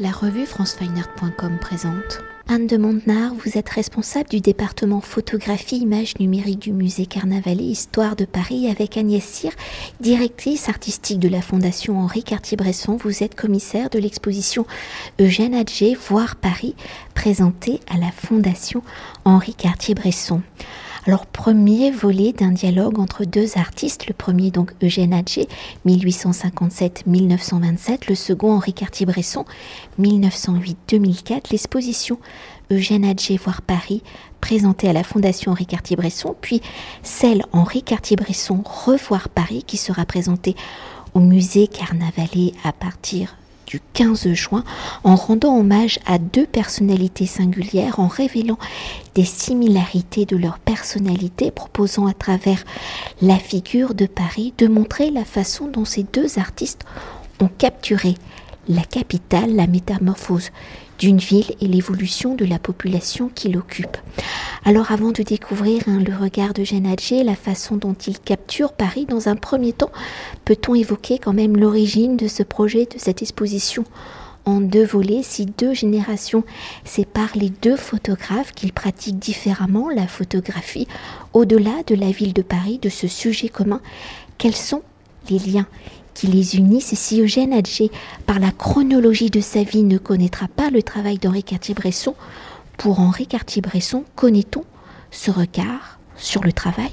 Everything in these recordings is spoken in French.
La revue francefineart.com présente. Anne de Montenard, vous êtes responsable du département photographie images numériques du musée Carnavalet Histoire de Paris avec Agnès Cyr, directrice artistique de la Fondation Henri Cartier-Bresson. Vous êtes commissaire de l'exposition Eugène Adger, Voir Paris, présentée à la Fondation Henri Cartier-Bresson. Alors, premier volet d'un dialogue entre deux artistes, le premier donc Eugène Adger, 1857-1927, le second Henri Cartier-Bresson, 1908-2004, l'exposition Eugène Adger voir Paris, présentée à la Fondation Henri Cartier-Bresson, puis celle Henri Cartier-Bresson Revoir Paris, qui sera présentée au musée Carnavalet à partir du 15 juin en rendant hommage à deux personnalités singulières, en révélant des similarités de leur personnalité, proposant à travers la figure de Paris de montrer la façon dont ces deux artistes ont capturé la capitale, la métamorphose d'une ville et l'évolution de la population qui l'occupe. Alors avant de découvrir hein, le regard de Adger, la façon dont il capture Paris dans un premier temps, peut-on évoquer quand même l'origine de ce projet, de cette exposition en deux volets, si deux générations séparent les deux photographes qu'ils pratiquent différemment la photographie au-delà de la ville de Paris, de ce sujet commun, quels sont les liens qui les unissent. Et si Eugène Adger, par la chronologie de sa vie, ne connaîtra pas le travail d'Henri Cartier-Bresson, pour Henri Cartier-Bresson, connaît-on ce regard sur le travail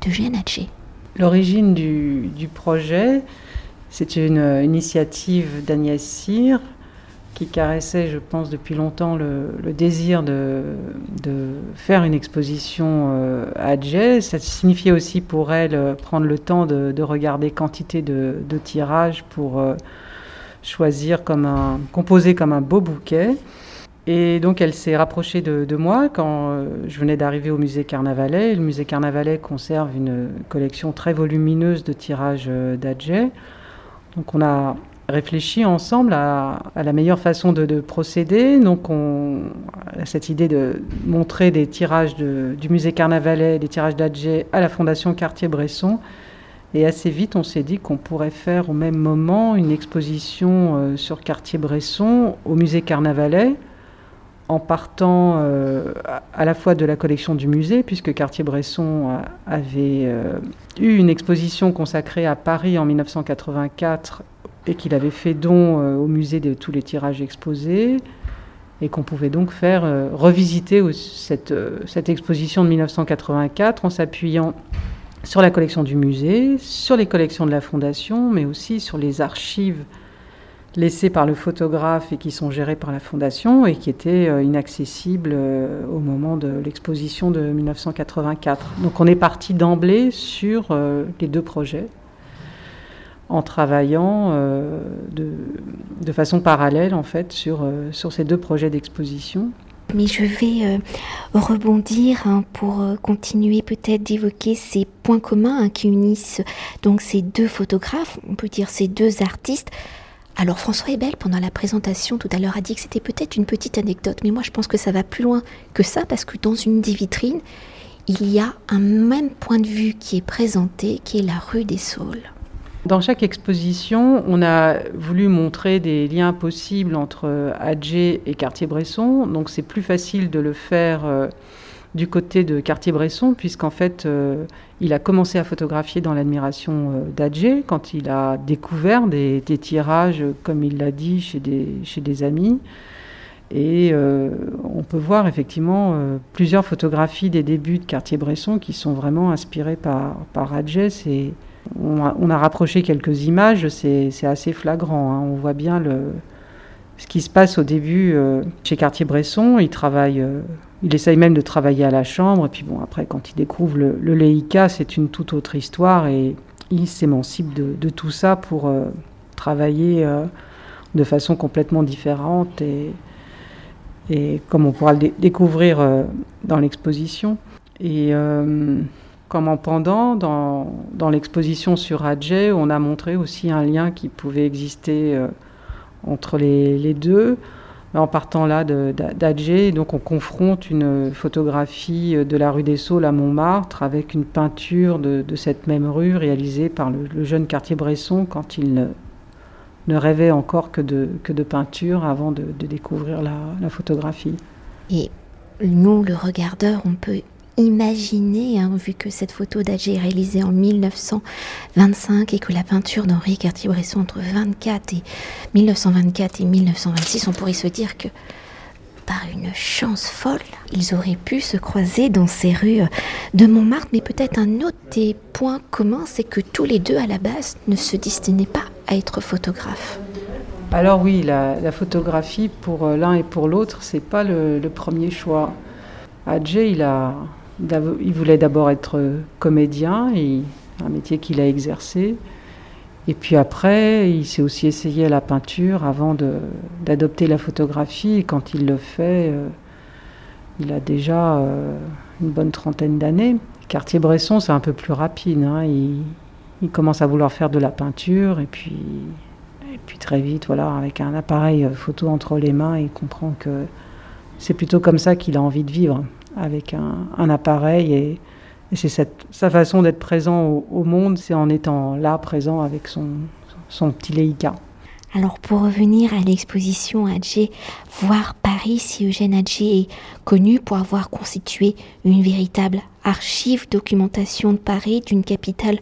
d'Eugène Adger L'origine du, du, projet, c'est une initiative d'Agnès Cyr, qui caressait, je pense, depuis longtemps le, désir de, faire une exposition euh, à Adjé. Ça signifiait aussi pour elle euh, prendre le temps de, regarder quantité de, tirages pour euh, choisir comme un, composer comme un beau bouquet. Et donc elle s'est rapprochée de, moi quand je venais d'arriver au musée Carnavalet. Le musée Carnavalet conserve une collection très volumineuse de tirages d'Adjé. Donc on a réfléchi ensemble à, la meilleure façon de, procéder. Donc, on a cette idée de montrer des tirages du musée Carnavalet, des tirages d'Adger à la Fondation Cartier-Bresson. Et assez vite, on s'est dit qu'on pourrait faire au même moment une exposition euh, sur Cartier-Bresson au musée Carnavalet, en partant euh, à la fois de la collection du musée, puisque Cartier-Bresson avait euh, eu une exposition consacrée à Paris en 1984 et qu'il avait fait don euh, au musée de tous les tirages exposés et qu'on pouvait donc faire euh, revisiter cette, euh, cette exposition de 1984 en s'appuyant sur la collection du musée, sur les collections de la fondation, mais aussi sur les archives laissées par le photographe et qui sont gérées par la fondation et qui étaient inaccessibles au moment de l'exposition de 1984. Donc on est parti d'emblée sur les deux projets en travaillant euh, de, façon parallèle en fait sur, euh, sur ces deux projets d'exposition. Mais je vais euh, rebondir hein, pour continuer peut-être d'évoquer ces points communs hein, qui unissent donc ces deux photographes, on peut dire ces deux artistes. Alors François Ebel, pendant la présentation tout à l'heure, a dit que c'était peut-être une petite anecdote, mais moi je pense que ça va plus loin que ça parce que dans une des vitrines, il y a un même point de vue qui est présenté, qui est la rue des Saules. Dans chaque exposition, on a voulu montrer des liens possibles entre Adjé et Cartier-Bresson. Donc c'est plus facile de le faire euh, du côté de Cartier-Bresson, puisqu'en fait, euh, il a commencé à photographier dans l'admiration euh, d'Adjé quand il a découvert des, tirages, comme il l'a dit, chez des, chez des amis. Et on peut voir effectivement plusieurs photographies des débuts de Cartier-Bresson qui sont vraiment inspirées par, par Adjé. C'est on a, rapproché quelques images, c'est assez flagrant. Hein. On voit bien ce qui se passe au début euh, chez Cartier-Bresson. Il travaille, euh, il essaye même de travailler à la chambre. Et puis bon, après, quand il découvre le, le Leica, c'est une toute autre histoire. Et il s'émancipe de, tout ça pour euh, travailler de façon complètement différente. Et, et comme on pourra le découvrir dans l'exposition. Et comme en pendant, dans, l'exposition sur Adjé, on a montré aussi un lien qui pouvait exister euh, entre les, les, deux. En partant là d'Adjé, donc on confronte une photographie de la rue des Saules à Montmartre avec une peinture de, de cette même rue réalisée par le, jeune Cartier-Bresson quand il ne rêvait encore que de, que de peinture avant de, découvrir la, photographie. Et nous, le regardeur, on peut imaginer, hein, vu que cette photo d'Adjé est réalisée en 1925 et que la peinture d'Henri Cartier-Bresson entre 24 et 1924 et 1926, on pourrait se dire que par une chance folle, ils auraient pu se croiser dans ces rues de Montmartre, mais peut-être un autre des points communs, c'est que tous les deux à la base ne se destinaient pas à être photographes. Alors oui, la, photographie pour euh, l'un et pour l'autre, c'est pas le, premier choix. Adjé, il a, il voulait d'abord être comédien, et un métier qu'il a exercé. Et puis après, il s'est aussi essayé à la peinture avant d'adopter la photographie. Et quand il le fait, euh, il a déjà euh, une bonne trentaine d'années. Cartier-Bresson, c'est un peu plus rapide. Hein. Il, commence à vouloir faire de la peinture et puis, et puis très vite, voilà, avec un appareil photo entre les mains, il comprend que c'est plutôt comme ça qu'il a envie de vivre, avec un, appareil et, c'est sa façon d'être présent au, monde, c'est en étant là, présent avec son, son petit Leica. Alors pour revenir à l'exposition Adjé, voir Paris, si Eugène Adjé est connu pour avoir constitué une véritable archive documentation de Paris, d'une capitale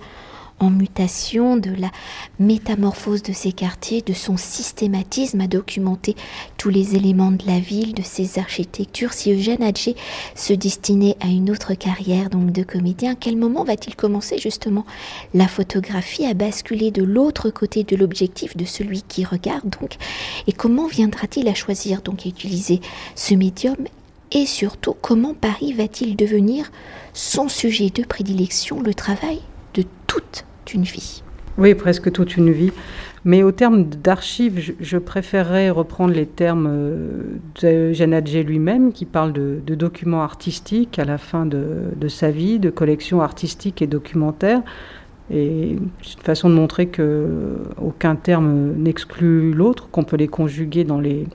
en mutation, de la métamorphose de ces quartiers, de son systématisme à documenter tous les éléments de la ville, de ses architectures. Si Eugène Adjé se destinait à une autre carrière donc de comédien, à quel moment va-t-il commencer justement la photographie à basculer de l'autre côté de l'objectif de celui qui regarde donc? Et comment viendra-t-il à choisir donc à utiliser ce médium? Et surtout comment Paris va-t-il devenir son sujet de prédilection, le travail de toute Oui, presque toute une vie. Mais au terme d'archives, je, préférerais reprendre les termes euh, de Janadje lui-même, qui parle de, documents artistiques à la fin de, sa vie, de collections artistiques et documentaires. Et c'est une façon de montrer que aucun terme n'exclut l'autre, qu'on peut les conjuguer dans les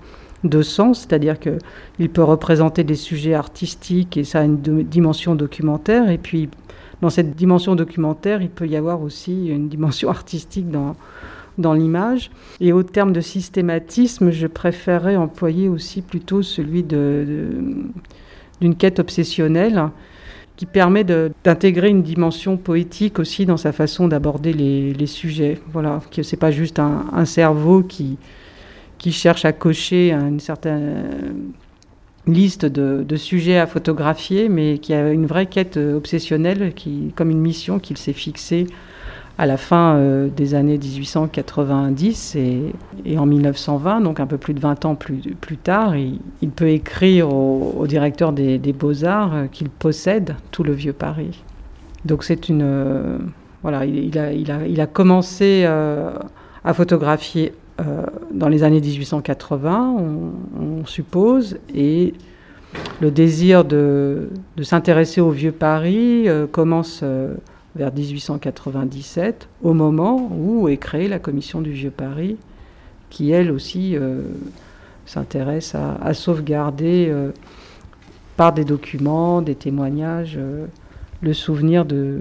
deux sens, c'est-à-dire qu'il peut représenter des sujets artistiques et ça a une dimension documentaire, et puis dans cette dimension documentaire, il peut y avoir aussi une dimension artistique dans, dans l'image. Et au terme de systématisme, je préférerais employer aussi plutôt celui d'une de, quête obsessionnelle qui permet d'intégrer une dimension poétique aussi dans sa façon d'aborder les, les, sujets. Voilà, que c'est pas juste un, un, cerveau qui, qui cherche à cocher une certaine liste de, sujets à photographier, mais qui a une vraie quête euh, obsessionnelle, qui, comme une mission qu'il s'est fixée à la fin euh, des années 1890 et, en 1920, donc un peu plus de 20 ans plus, tard, il, peut écrire au, directeur des, beaux-arts euh, qu'il possède tout le vieux Paris. Donc c'est une... voilà, il, a, commencé à photographier euh, dans les années 1880, on, suppose, et le désir de, s'intéresser au vieux Paris euh, commence euh, vers 1897, au moment où est créée la commission du vieux Paris, qui elle aussi s'intéresse à, sauvegarder par des documents, des témoignages, le souvenir de,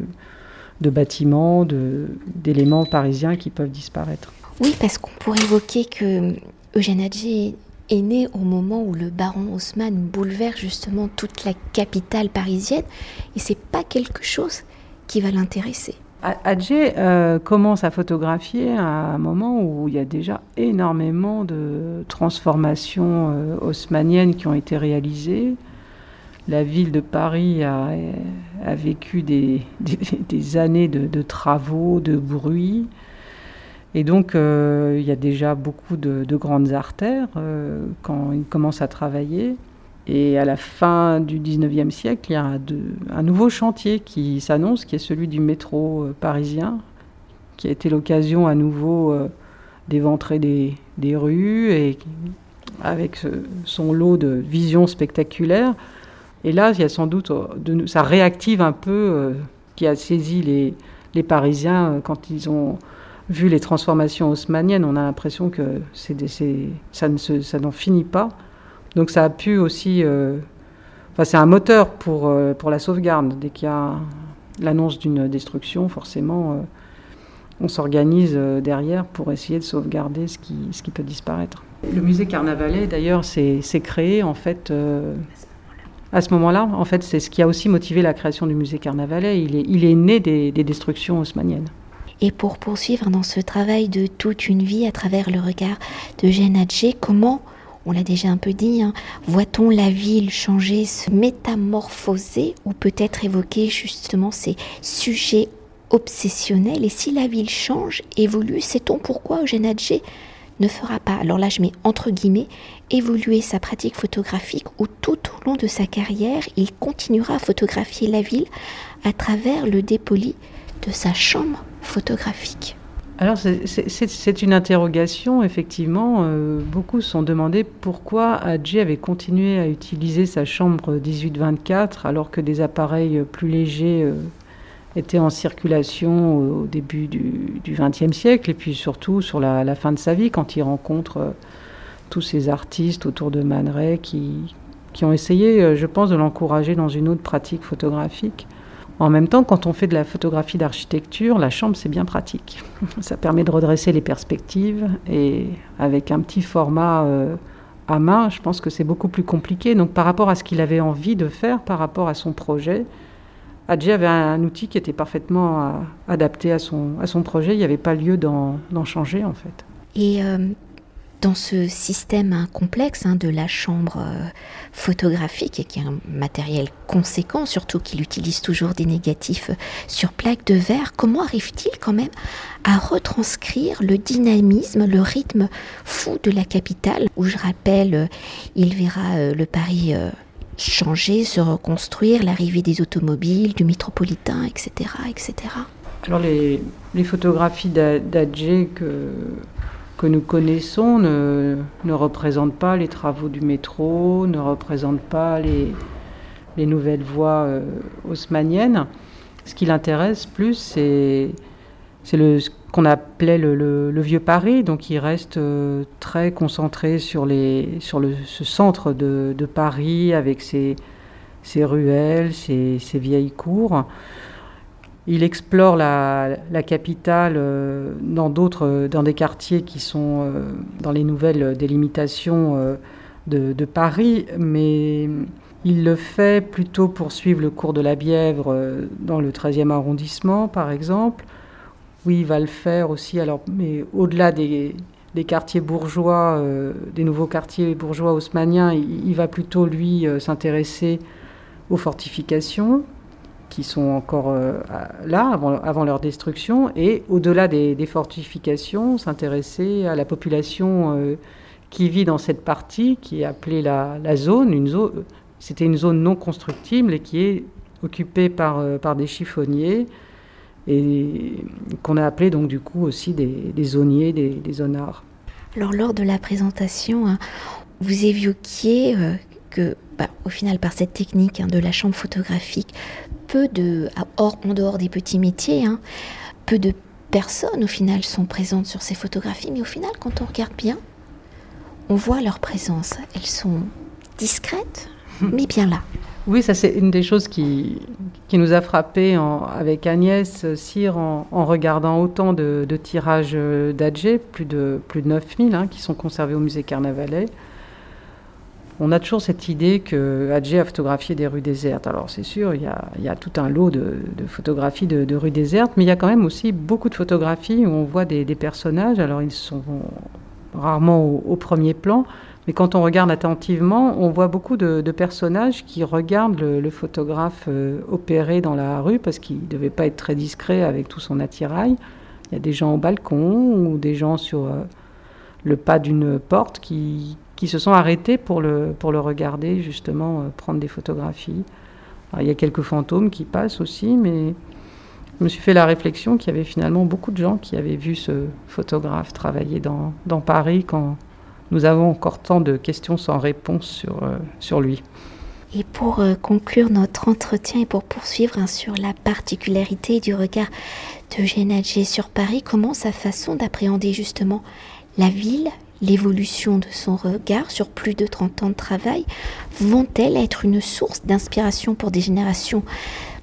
de bâtiments, d'éléments parisiens qui peuvent disparaître. Oui, parce qu'on pourrait évoquer que Eugène Hadji est né au moment où le baron Haussmann bouleverse justement toute la capitale parisienne, et c'est pas quelque chose qui va l'intéresser. Hadji euh, commence à photographier à un moment où il y a déjà énormément de transformations euh, haussmanniennes qui ont été réalisées. La ville de Paris a, vécu des, années de, travaux, de bruit. Et donc, euh, il y a déjà beaucoup de, grandes artères euh, quand il commence à travailler. Et à la fin du 19e siècle, il y a un, nouveau chantier qui s'annonce, qui est celui du métro euh, parisien, qui a été l'occasion à nouveau d'éventrer des, rues et avec son lot de visions spectaculaires. Et là, il y a sans doute, ça réactive un peu qui a saisi les, les Parisiens quand ils ont vu les transformations haussmanniennes, on a l'impression que c'est ça, ne ça n'en finit pas. Donc ça a pu aussi... Euh, c'est un moteur pour, euh, pour la sauvegarde. Dès qu'il y a l'annonce d'une destruction, forcément, euh, on s'organise derrière pour essayer de sauvegarder ce qui, peut disparaître. Le musée Carnavalet, d'ailleurs, s'est créé en fait à ce moment-là. En fait, c'est ce qui a aussi motivé la création du musée Carnavalet. Il est, il est né des, des destructions haussmanniennes. Et pour poursuivre dans ce travail de toute une vie à travers le regard de Jeanne comment, on l'a déjà un peu dit, hein, voit-on la ville changer, se métamorphoser ou peut-être évoquer justement ces sujets obsessionnels? Et si la ville change, évolue, sait-on pourquoi Eugène Adjé ne fera pas, alors là je mets entre guillemets, évoluer sa pratique photographique ou tout au long de sa carrière, il continuera à photographier la ville à travers le dépoli de sa chambre photographique alors c'est une interrogation, effectivement. Euh, beaucoup se sont demandé pourquoi Adji avait continué à utiliser sa chambre 18-24 alors que des appareils plus légers euh, étaient en circulation au début du XXe siècle et puis surtout sur la, fin de sa vie quand il rencontre euh, tous ces artistes autour de Man qui, qui ont essayé, je pense, de l'encourager dans une autre pratique photographique. En même temps, quand on fait de la photographie d'architecture, la chambre, c'est bien pratique. Ça permet de redresser les perspectives et avec un petit format euh, à main, je pense que c'est beaucoup plus compliqué. Donc par rapport à ce qu'il avait envie de faire, par rapport à son projet, Adji avait un, outil qui était parfaitement euh, adapté à son, à son projet. Il n'y avait pas lieu d'en changer en fait. Et euh, dans ce système complexe hein, de la chambre euh, photographique, et qui est un matériel conséquent, surtout qu'il utilise toujours des négatifs sur plaque de verre, comment arrive-t-il quand même à retranscrire le dynamisme, le rythme fou de la capitale, où je rappelle, euh, il verra euh, le Paris changer, se reconstruire, l'arrivée des automobiles, du métropolitain, etc. etc. Alors les, les photographies d'Adjé que que nous connaissons ne, ne représentent pas les travaux du métro, ne représentent pas les, les nouvelles voies euh. Ce qui l'intéresse plus, c'est ce qu'on appelait le, le, vieux Paris, donc il reste euh, très concentré sur, les, sur le, ce centre de, de Paris avec ses, ses ruelles, ses, ses, vieilles cours. Il explore la, capitale euh, dans d'autres, dans des quartiers qui sont euh, dans les nouvelles délimitations euh, de, Paris, mais il le fait plutôt pour suivre le cours de la Bièvre dans le 13e arrondissement, par exemple. Oui, il va le faire aussi, alors, mais au-delà des, quartiers bourgeois, des nouveaux quartiers bourgeois haussmanniens, il va plutôt, lui, s'intéresser aux fortifications qui sont encore euh, là avant, leur destruction, et au-delà des, fortifications, s'intéresser à la population euh, qui vit dans cette partie, qui est appelée la, zone. Une zone C'était une zone non constructible et qui est occupée par, euh, par des chiffonniers, et qu'on a appelé donc du coup aussi des, des zoniers, des, zonards. Alors lors de la présentation, hein, vous évoquiez que, bah, au final, par cette technique hein, de la chambre photographique, peu de, hors, en dehors des petits métiers, hein, peu de personnes au final sont présentes sur ces photographies, mais au final, quand on regarde bien, on voit leur présence. Elles sont discrètes, mais bien là. Oui, ça c'est une des choses qui, qui nous a frappé avec Agnès Cyr en, regardant autant de, tirages d'Adjé, plus de, plus de 9000 hein, qui sont conservés au musée Carnavalet on a toujours cette idée que Adjé a photographié des rues désertes. Alors c'est sûr, il y, a, tout un lot de, photographies de, rues désertes, mais il y a quand même aussi beaucoup de photographies où on voit des, personnages. Alors ils sont rarement au, premier plan, mais quand on regarde attentivement, on voit beaucoup de, personnages qui regardent le, photographe euh, opérer dans la rue parce qu'il ne devait pas être très discret avec tout son attirail. Il y a des gens au balcon ou des gens sur euh, le pas d'une porte qui, qui se sont arrêtés pour le, pour le regarder, justement, euh, prendre des photographies. il y a quelques fantômes qui passent aussi, mais je me suis fait la réflexion qu'il y avait finalement beaucoup de gens qui avaient vu ce photographe travailler dans, dans Paris quand nous avons encore tant de questions sans réponse sur, euh, sur lui. Et pour euh, conclure notre entretien et pour poursuivre hein, sur la particularité du regard de Génadjé sur Paris, comment sa façon d'appréhender justement la ville, l'évolution de son regard sur plus de 30 ans de travail vont-elles être une source d'inspiration pour des générations,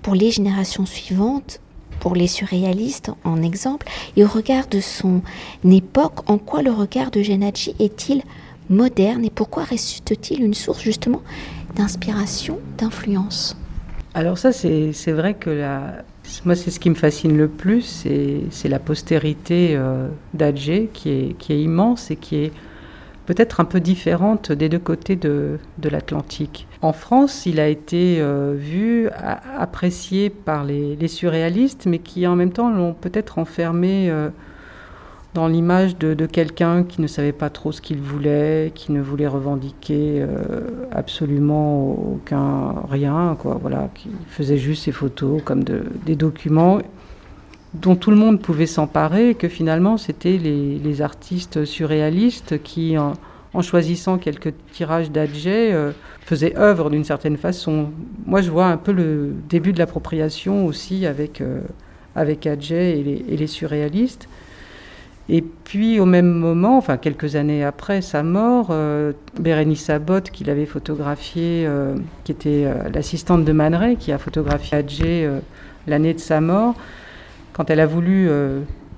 pour les générations suivantes pour les surréalistes en exemple, et au regard de son époque, en quoi le regard de Genadji est-il moderne et pourquoi reste-t-il une source justement d'inspiration, d'influence? Alors ça, c'est vrai que la, moi, c'est ce qui me fascine le plus, c'est la postérité euh, d'Adjé qui est, immense et qui est peut-être un peu différente des deux côtés de, l'Atlantique. En France, il a été euh, vu, apprécié par les, les, surréalistes, mais qui en même temps l'ont peut-être enfermé euh, dans l'image de, quelqu'un qui ne savait pas trop ce qu'il voulait, qui ne voulait revendiquer euh, absolument aucun rien, quoi. Voilà, qui faisait juste ses photos comme de, des documents dont tout le monde pouvait s'emparer, et que finalement c'était les, artistes surréalistes qui, en, choisissant quelques tirages d'adjets, euh, faisaient œuvre d'une certaine façon. Moi, je vois un peu le début de l'appropriation aussi avec, euh, avec Adjet et les surréalistes. Et puis au même moment, enfin quelques années après sa mort, euh, Bérénice Abbott, qui l'avait photographié, euh, qui était euh, l'assistante de Man qui a photographié Adjé euh, l'année de sa mort, quand elle a voulu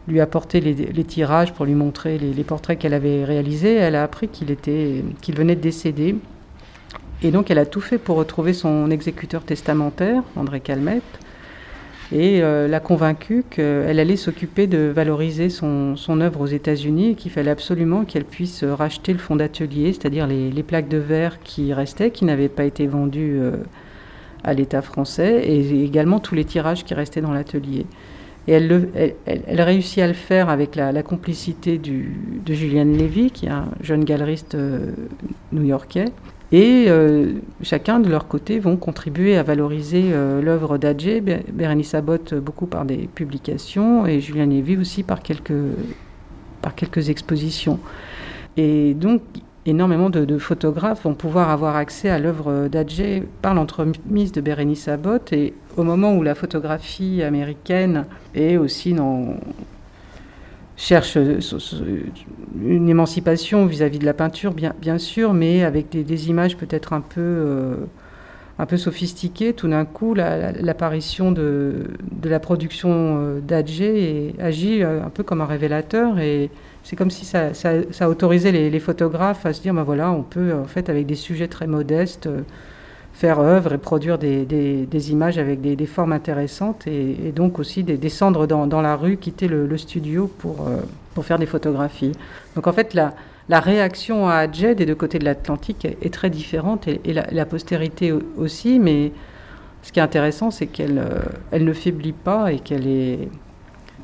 lui apporter les, les, tirages pour lui montrer les, les portraits qu'elle avait réalisés, elle a appris qu'il était, qu'il venait de décéder. Et donc elle a tout fait pour retrouver son exécuteur testamentaire, André Calmette et euh, l'a convaincue qu'elle allait s'occuper de valoriser son, œuvre aux États-Unis et qu'il fallait absolument qu'elle puisse racheter le fonds d'atelier, c'est-à-dire les, plaques de verre qui restaient, qui n'avaient pas été vendues euh, à l'État français, et également tous les tirages qui restaient dans l'atelier. Et elle, le, elle, elle, elle, réussit à le faire avec la, complicité de Julian Levy, qui est un jeune galeriste euh, new-yorkais. Et euh, chacun de leur côté vont contribuer à valoriser euh, l'œuvre d'Adjé, Bérénice Abbott beaucoup par des publications et Julien Lévy aussi par quelques, par quelques expositions. Et donc énormément de, photographes vont pouvoir avoir accès à l'œuvre d'Adjé par l'entremise de Bérénice Abbott et au moment où la photographie américaine est aussi dans, cherche une émancipation vis-à-vis -vis de la peinture, bien, sûr, mais avec des, images peut-être un peu euh, un peu sophistiquées. Tout d'un coup, l'apparition la, la, de, de, la production euh, d'Adjé agit euh, un peu comme un révélateur et c'est comme si ça, ça, autorisait les, les, photographes à se dire, ben voilà, on peut en fait avec des sujets très modestes euh, faire œuvre et produire des, des, images avec des, des, formes intéressantes et, donc aussi descendre dans, dans, la rue, quitter le, studio pour, euh, pour faire des photographies. Donc en fait, la, la réaction à Adjet des deux côtés de l'Atlantique est, très différente et, la, postérité aussi, mais ce qui est intéressant, c'est qu'elle euh, elle ne faiblit pas et qu'elle est...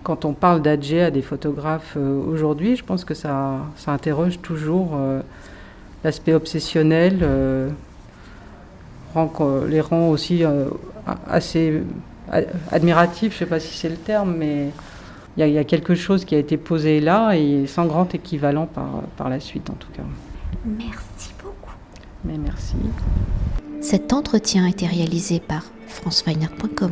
Quand on parle d'Adjet à des photographes euh, aujourd'hui, je pense que ça, ça interroge toujours l'aspect obsessionnel rend, les rend aussi euh, assez admiratifs, je ne sais pas si c'est le terme, mais il y, y, a quelque chose qui a été posé là et sans grand équivalent par, par la suite en tout cas. Merci beaucoup. Mais merci. Cet entretien a été réalisé par franceweiner.com.